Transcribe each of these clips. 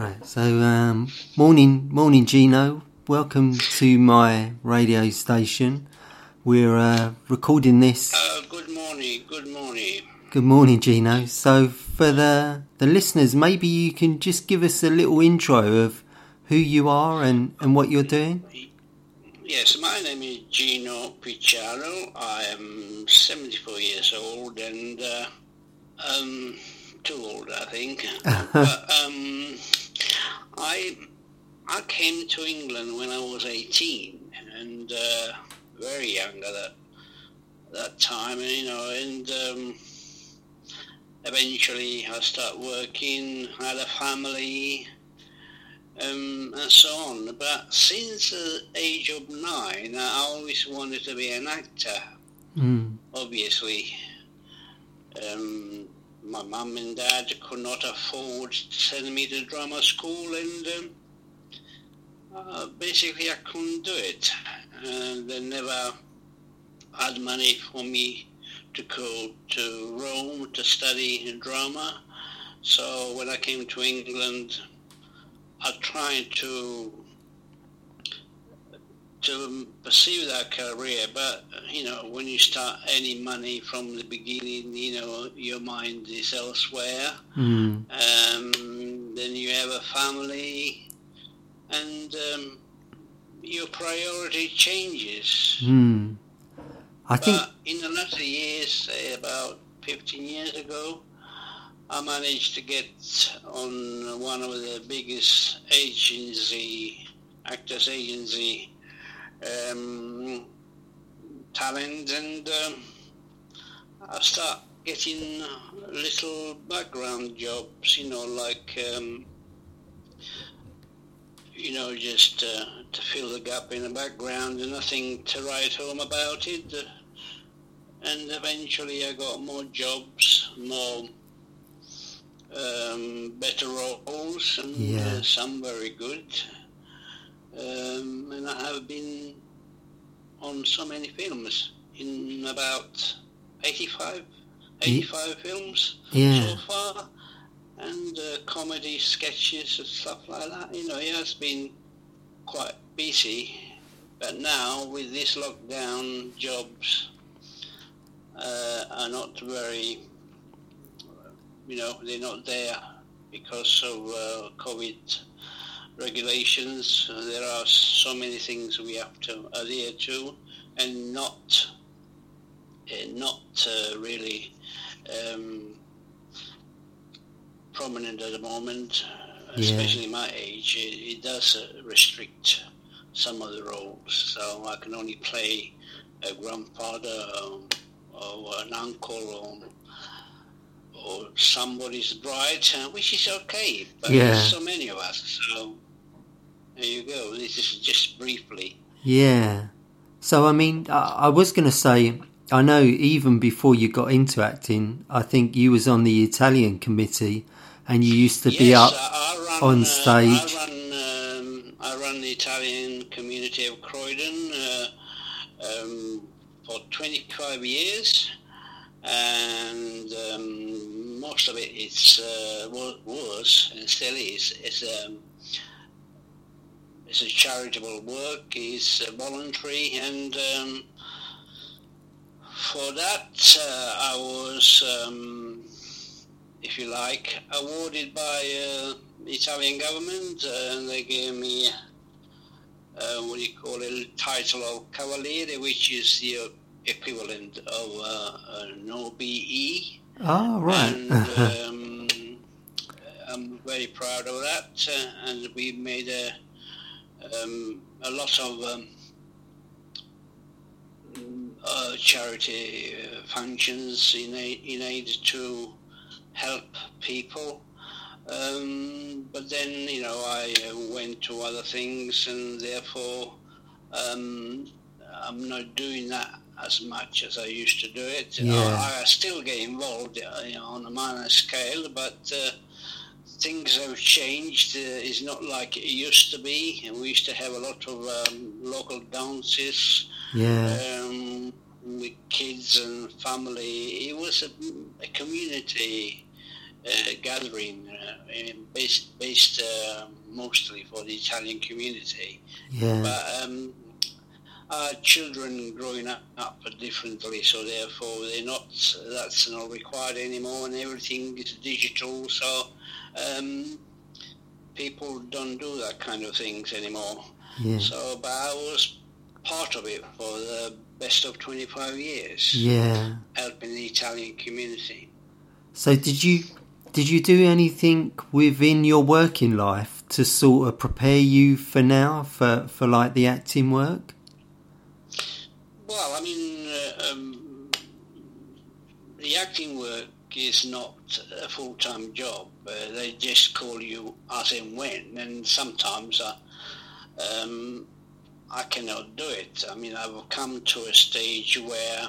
Right. So, um, morning, morning, Gino. Welcome to my radio station. We're uh, recording this. Uh, good morning. Good morning. Good morning, Gino. So, for the the listeners, maybe you can just give us a little intro of who you are and, and what you're doing. Yes, my name is Gino Picciano. I am 74 years old and uh, um, too old, I think. but, um, I I came to England when I was 18 and uh, very young at that that time, you know, and um, eventually I started working, had a family, um, and so on. But since the age of nine, I always wanted to be an actor. Mm. Obviously, um, my mum and dad could not afford to send me to drama school, and um, uh, basically I couldn't do it. And they never had money for me to go to Rome to study drama. So when I came to England, I tried to to pursue that career, but you know, when you start earning money from the beginning, you know, your mind is elsewhere. Mm. Um, then you have a family, and um, your priority changes. Mm. I think. But in the latter years, say about 15 years ago, I managed to get on one of the biggest agency, actors agency um, talent, and um, I start getting little background jobs, you know, like um, you know, just uh, to fill the gap in the background, and nothing to write home about it. And eventually, I got more jobs, more um, better roles, and Yeah. uh, some very good. Um, and I have been on so many films in about 85, 85 films Yeah. so far, and uh, comedy sketches and stuff like that. You know, it has been quite busy, but now with this lockdown, jobs uh, are not very, you know, they're not there because of uh, COVID regulations. There are so many things we have to adhere to, and not uh, not uh, really um, prominent at the moment. Yeah. Especially my age, it, it does uh, restrict some of the roles. So I can only play a grandfather or, or an uncle or or somebody's bride, uh, which is okay. But Yeah. there's so many of us. So there you go. This is just briefly. Yeah. So, I mean, I, I was going to say, I know even before you got into acting, I think you was on the Italian committee and you used to be up. I, I run, on uh, stage. I run, um, I run the Italian community of Croydon uh, um, for 25 years, and um, most of it it's uh, was and still is is um, it's a charitable work, it's uh, voluntary, and um, for that uh, I was. Um, if you like, awarded by uh, the Italian government, uh, and they gave me uh, what do you call it, title of Cavaliere, which is the equivalent of uh, an OBE. Oh, right. And um, I'm very proud of that, uh, and we made a, um, a lot of um, uh, charity uh, functions in aid, in aid to help people. Um, but then, you know, I uh, went to other things, and therefore um, I'm not doing that as much as I used to do it. Yeah. I, I still get involved uh, you know, on a minor scale, but uh, things have changed. Uh, it's not like it used to be. And we used to have a lot of um, local dances yeah. um, with kids and family. It was a, a community uh, gathering uh, based, based uh, mostly for the Italian community. Yeah. But um, our children growing up, up differently, so therefore they're not. That's not required anymore, and everything is digital. So um, people don't do that kind of things anymore. Yeah. So, but I was part of it for the best of 25 years, Yeah. helping the Italian community. So did you did you do anything within your working life to sort of prepare you for now for for like the acting work? Well, I mean, uh, um, the acting work is not a full-time job. Uh, they just call you as and when, and sometimes I, um, I cannot do it. I mean, I've come to a stage where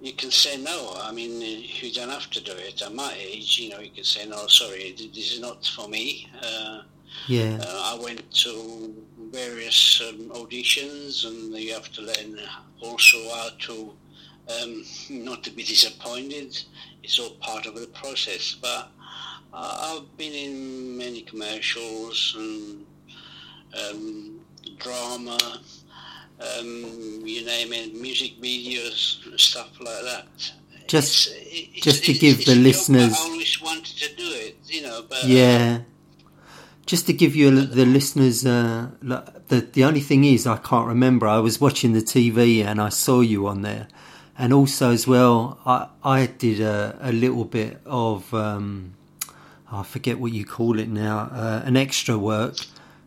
you can say no. I mean, you don't have to do it. At my age, you know, you can say no. Sorry, this is not for me. Uh, Yeah. uh, I went to various um, auditions, and you have to learn also how to um, not to be disappointed. It's all part of the process. But uh, I've been in many commercials and um, drama, um, you name it, music videos, stuff like that. Just- It's- it's- just to it's- give the listeners- I always wanted to do it, you know, but Yeah. Just to give you a, the listeners, uh, the the only thing is I can't remember. I was watching the TV and I saw you on there, and also as well, I I did a, a little bit of um, I forget what you call it now, uh, an extra work,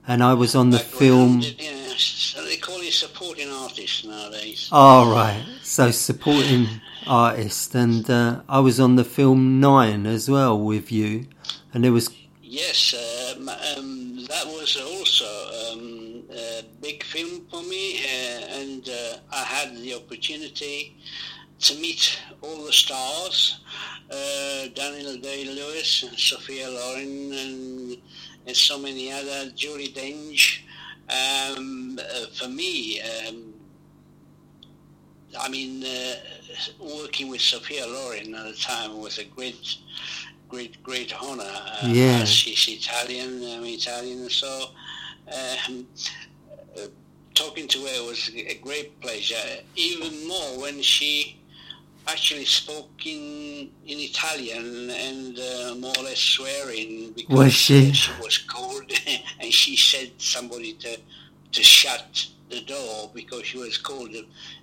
and I was on the film. background, Yeah, so they call you supporting artist nowadays. Oh right, so supporting artist, and uh, I was on the film Nine as well with you, and there was Yes, um, um, that was also um, a big film for me, uh, and uh, I had the opportunity to meet all the stars, uh, Daniel Day-Lewis, and Sophia Loren, and, and so many other, Judi Dench. Um, uh, for me, um, I mean, uh, working with Sophia Loren at the time was a great, great, great honor. Uh, Yeah. She's Italian, I'm Italian, so um, uh, talking to her was a great pleasure. Even more when she actually spoke in in Italian and uh, more or less swearing because Was she? she was cold and she said somebody to to shut the door because she was cold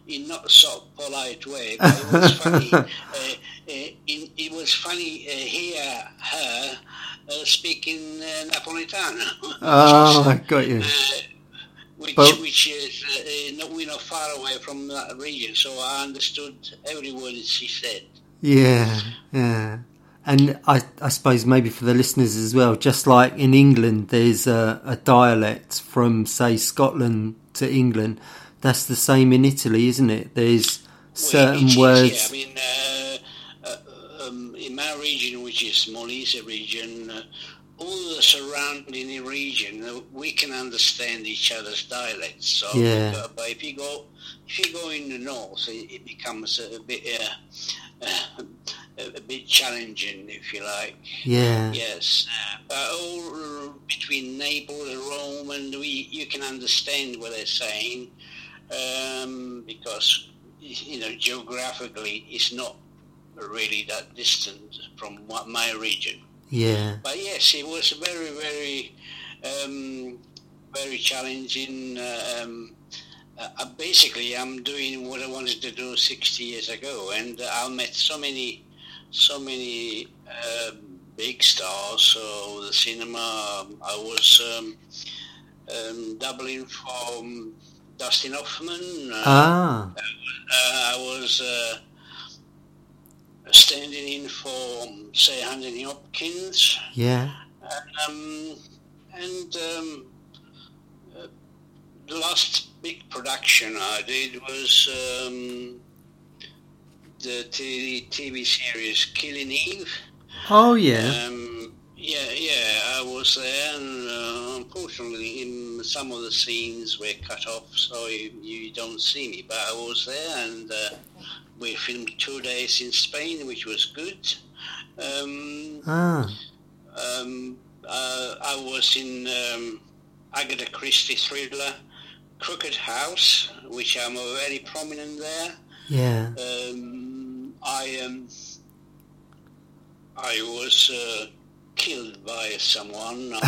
in not so polite way but it was funny uh, uh, in, it was funny uh, hear her uh, speaking uh, Napolitano oh, I got you. Which, But- which is uh, uh, not, we're not far away from that region, so I understood every word she said. Yeah, yeah. And I, I suppose maybe for the listeners as well, just like in England, there's a, a dialect from, say, Scotland to England. That's the same in Italy, isn't it? There's certain is, words. Yeah, I mean, uh, uh, um, in my region, which is Molise region, uh, all the surrounding region, uh, we can understand each other's dialects. So, Yeah. uh, but if you go, if you go in the north, it, it becomes a, bit, uh, a, a bit challenging, if you like. yeah, Yes, uh, but all between Naples and Rome, and we you can understand what they're saying um, because you know geographically it's not really that distant from what my region. Yeah, But yes, it was very very um, very challenging. Uh, um, uh, uh, basically, I'm doing what I wanted to do 60 years ago, and I met so many, so many uh, big stars. So the cinema, um, I was um, um, doubling for Dustin Hoffman. Uh, ah, uh, I was uh, standing in for, say, Anthony Hopkins. yeah, Um, and um, uh, the last big production I did was um, the TV, TV series Killing Eve. oh yeah, Um, yeah, yeah, I was there, and uh, unfortunately, in some of the scenes were cut off, so you, you don't see me. But I was there, and uh, we filmed two days in Spain, which was good. Um, Ah, um, uh, I was in um, Agatha Christie thriller Crooked House, which I'm very prominent there. yeah. Um, I um, I was uh, killed by someone.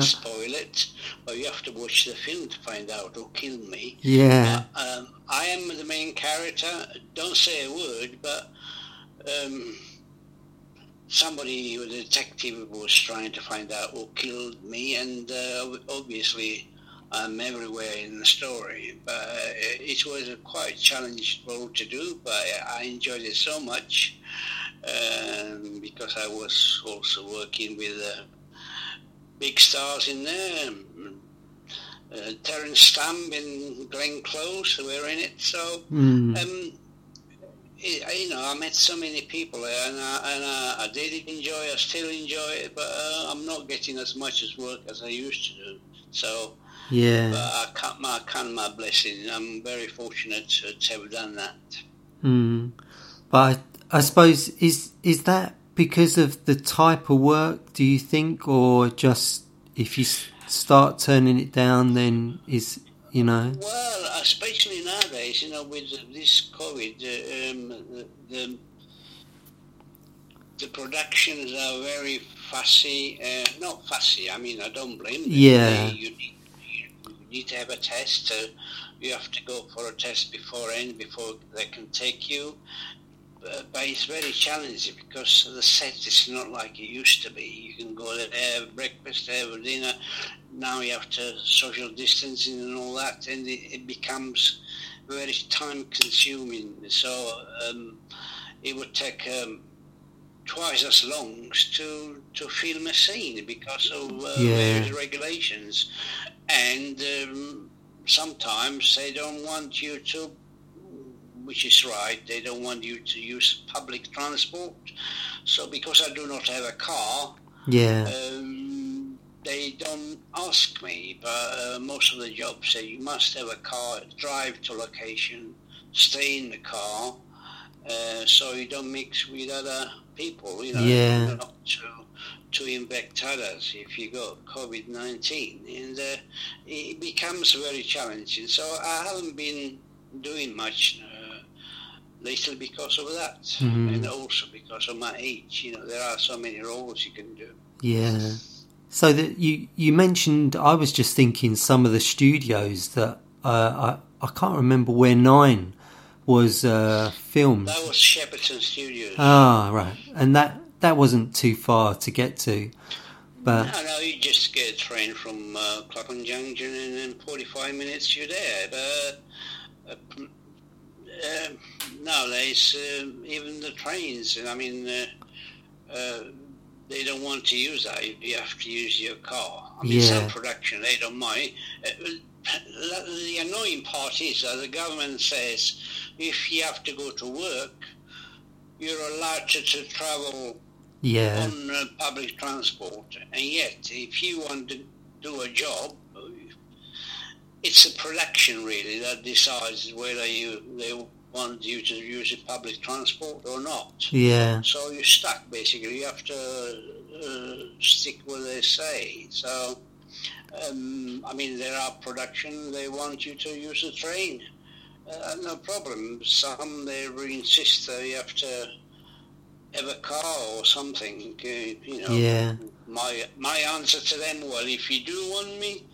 Spoil it, but you have to watch the film to find out who killed me. Yeah. Um, I am the main character. Don't say a word, but um, somebody, a detective, was trying to find out who killed me, and uh, obviously I'm everywhere in the story. But uh, it was a quite challenging role to do, but I enjoyed it so much um, because I was also working with uh, big stars in there. Uh, Terence Stamp and Glenn Close were in it, so Mm. um, it, you know, I met so many people there, and, I, and I, I did enjoy. I still enjoy it, but uh, I'm not getting as much as work as I used to do. So, but Yeah. I count my count my blessing. I'm very fortunate to, to have done that. Mm. But I, I suppose is is that because of the type of work? Do you think, or just if you start turning it down, then is you know? Well, especially nowadays, you know, with this COVID, uh, um, the, the the productions are very fussy. Uh, not fussy. I mean, I don't blame them. Yeah. They- you, need, you need to have a test. Uh, you have to go for a test beforehand before they can take you. Uh, but it's very challenging because the set is not like it used to be. You can go there, have breakfast, have dinner. Now you have to social distancing and all that, and it, it becomes very time consuming. So um, it would take um, twice as long to to film a scene because of uh, Yeah. various regulations, and um, sometimes they don't want you to which is right. They don't want you to use public transport. So because I do not have a car, Yeah. um, they don't ask me. But uh, most of the jobs say you must have a car, drive to location, stay in the car, uh, so you don't mix with other people. You know, Yeah. not to to infect others if you got COVID nineteen, and uh, it becomes very challenging. So I haven't been doing much uh, lately because of that, Mhm. and also because of my age. You know, there are so many roles you can do. Yeah. So that you you mentioned, I was just thinking some of the studios that uh, I I can't remember where Nine was uh, filmed. That was Shepperton Studios. Ah, right, and that that wasn't too far to get to, but No, no, you just get a train from uh, Clapham Junction and in 45 minutes you're there. But uh, uh, nowadays, uh, even the trains, I mean, uh, uh, they don't want to use that. You have to use your car. I mean, Yeah. some production, they don't mind. Uh, the annoying part is that the government says if you have to go to work, you're allowed to, to travel yeah, on uh, public transport, and yet if you want to do a job, it's a production really that decides whether you they want you to use a public transport or not. yeah, So you're stuck basically. You have to uh, stick what they say. So. Um, I mean, there are production. They want you to use a train. Uh, no problem. Some they insist that you have to have a car or something. uh, You know. yeah, My my answer to them, well, if you do want me,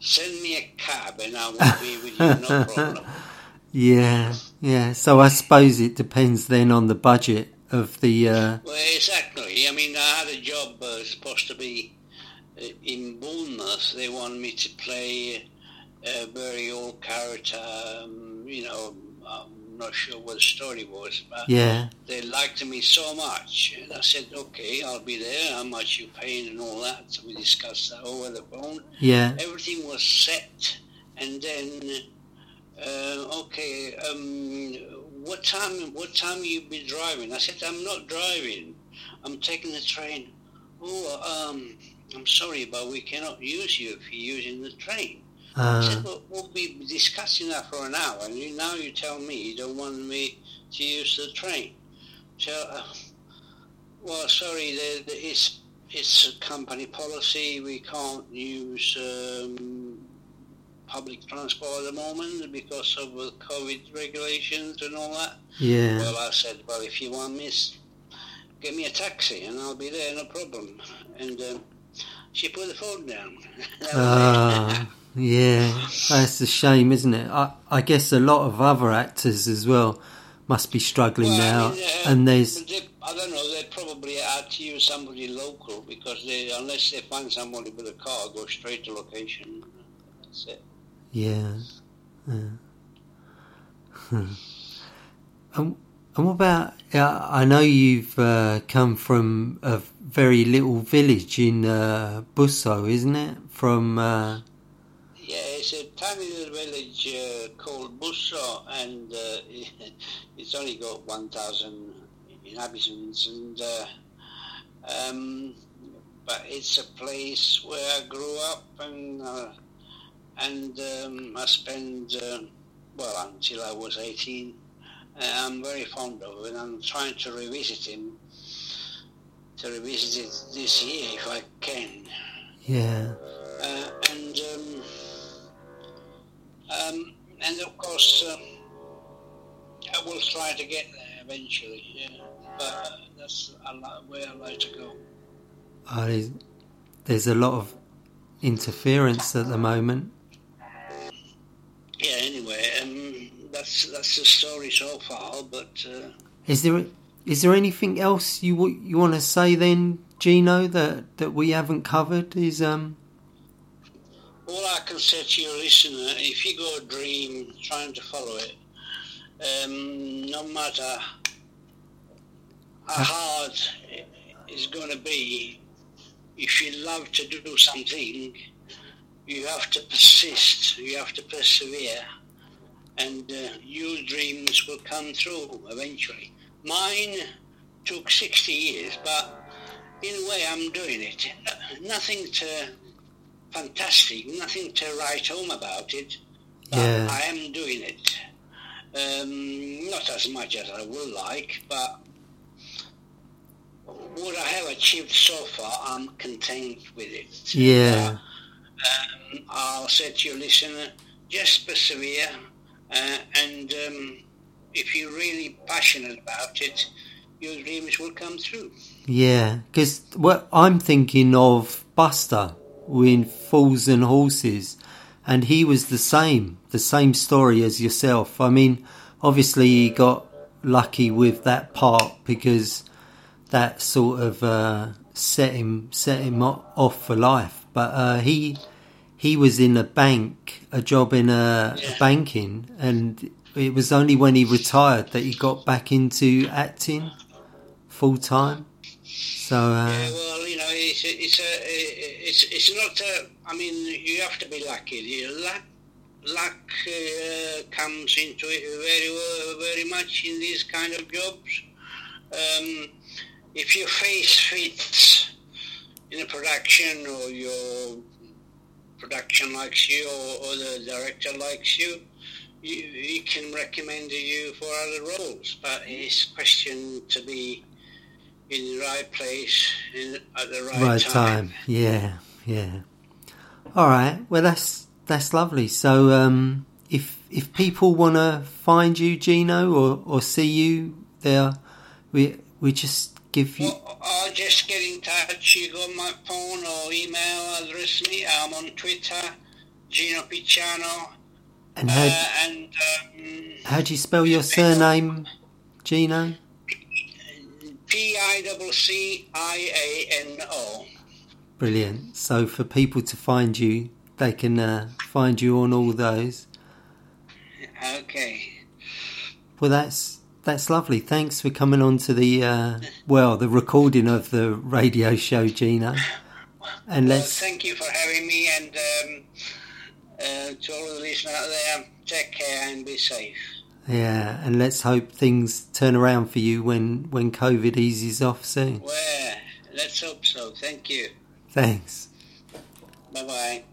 send me a cab and I will be with you, no problem. yeah, yeah. So I suppose it depends then on the budget of the. Uh, Well, exactly. I mean, I had a job uh, supposed to be uh, in Bournemouth. They wanted me to play a very old character. Um, you know, I'm not sure what the story was, but yeah, they liked me so much, and I said, "Okay, I'll be there. How much you paying and all that?" So we discussed that over the phone. yeah, Everything was set, and then, uh, okay, um, what time? What time you be driving? I said, I'm not driving. I'm taking the train. Oh, um, I'm sorry, but we cannot use you if you're using the train. I uh, said, well, we'll be discussing that for an hour, and you, now you tell me you don't want me to use the train. So, uh, Well, sorry, the, the, it's it's company policy. We can't use um, public transport at the moment because of the COVID regulations and all that. Yeah. Well, I said, well, if you want me, get me a taxi and I'll be there, no problem. And um, she put the phone down. Ah, yeah, that's a shame, isn't it? I, I guess a lot of other actors as well must be struggling Well, I now, mean, uh, and there's they, I don't know. They probably had to use somebody local because they, unless they find somebody with a car, go straight to location. That's it. Yeah. yeah. Hmm. and, and what about? Yeah, I know you've uh, come from a very little village in uh, Busso, isn't it? From uh, Yeah, it's a tiny little village uh, called Busso, and uh, it's only got 1,000 inhabitants, and uh, um, but it's a place where I grew up, and uh, and um, I spent uh, well until I was 18. Uh, I'm very fond of it. I'm trying to revisit him, to revisit it this year if I can. yeah, Uh, and um, um, and of course, um, I will try to get there eventually. Yeah. But uh, that's a lot, where I like to go. there's, there's a lot of interference at the moment. Yeah. Anyway, um, that's that's the story so far. But uh, Is there is there anything else you w- you want to say then, Gino, that that we haven't covered? Is um all I can say to your listener, if you got a dream, trying to follow it, um, no matter how hard it's going to be, if you love to do something, you have to persist, you have to persevere, and uh, your dreams will come true eventually. Mine took 60 years, but in a way I'm doing it. Nothing to fantastic, nothing to write home about it, but Yeah. I am doing it. Um, not as much as I would like, but what I have achieved so far, I'm content with it. yeah Um, I'll say to your listener, just persevere, uh, and um, if you're really passionate about it, your dreams will come true. yeah? Because what I'm thinking of Buster in Fools and Horses, and he was the same, the same story as yourself. I mean, obviously he got lucky with that part because that sort of uh, set him set him off for life. But uh, he he was in a bank, a job in a, a banking, and it was only when he retired that he got back into acting full time. So uh, Yeah, well, you know, it's a, it's a, it's it's not a. I mean, you have to be lucky. Luck luck uh, comes into it very very much in these kind of jobs. Um, if your face fits in a production, or your production likes you, or, or the director likes you, you, he can recommend you for other roles. But it's a question to be in the right place in, at the right, right time. Yeah, yeah. All right. Well, that's that's lovely. So, um, if if people want to find you, Gino, or or see you there, we we just give you. Well, I'll just get in touch. You got my phone or email address me. I'm on Twitter, Gino Picciano. And Uh, how and um, how do you spell your surname, Gino? P-I-C-C-I-A-N-O. Brilliant. So for people to find you, they can uh, find you on all those. Okay. Well, that's that's lovely. Thanks for coming on to the uh, well, the recording of the radio show, Gino. And Well, let's thank you for having me, and um, uh, to all the listeners out there, take care and be safe. yeah, and let's hope things turn around for you when when COVID eases off soon. Well, let's hope so. Thank you. Thanks. Bye bye.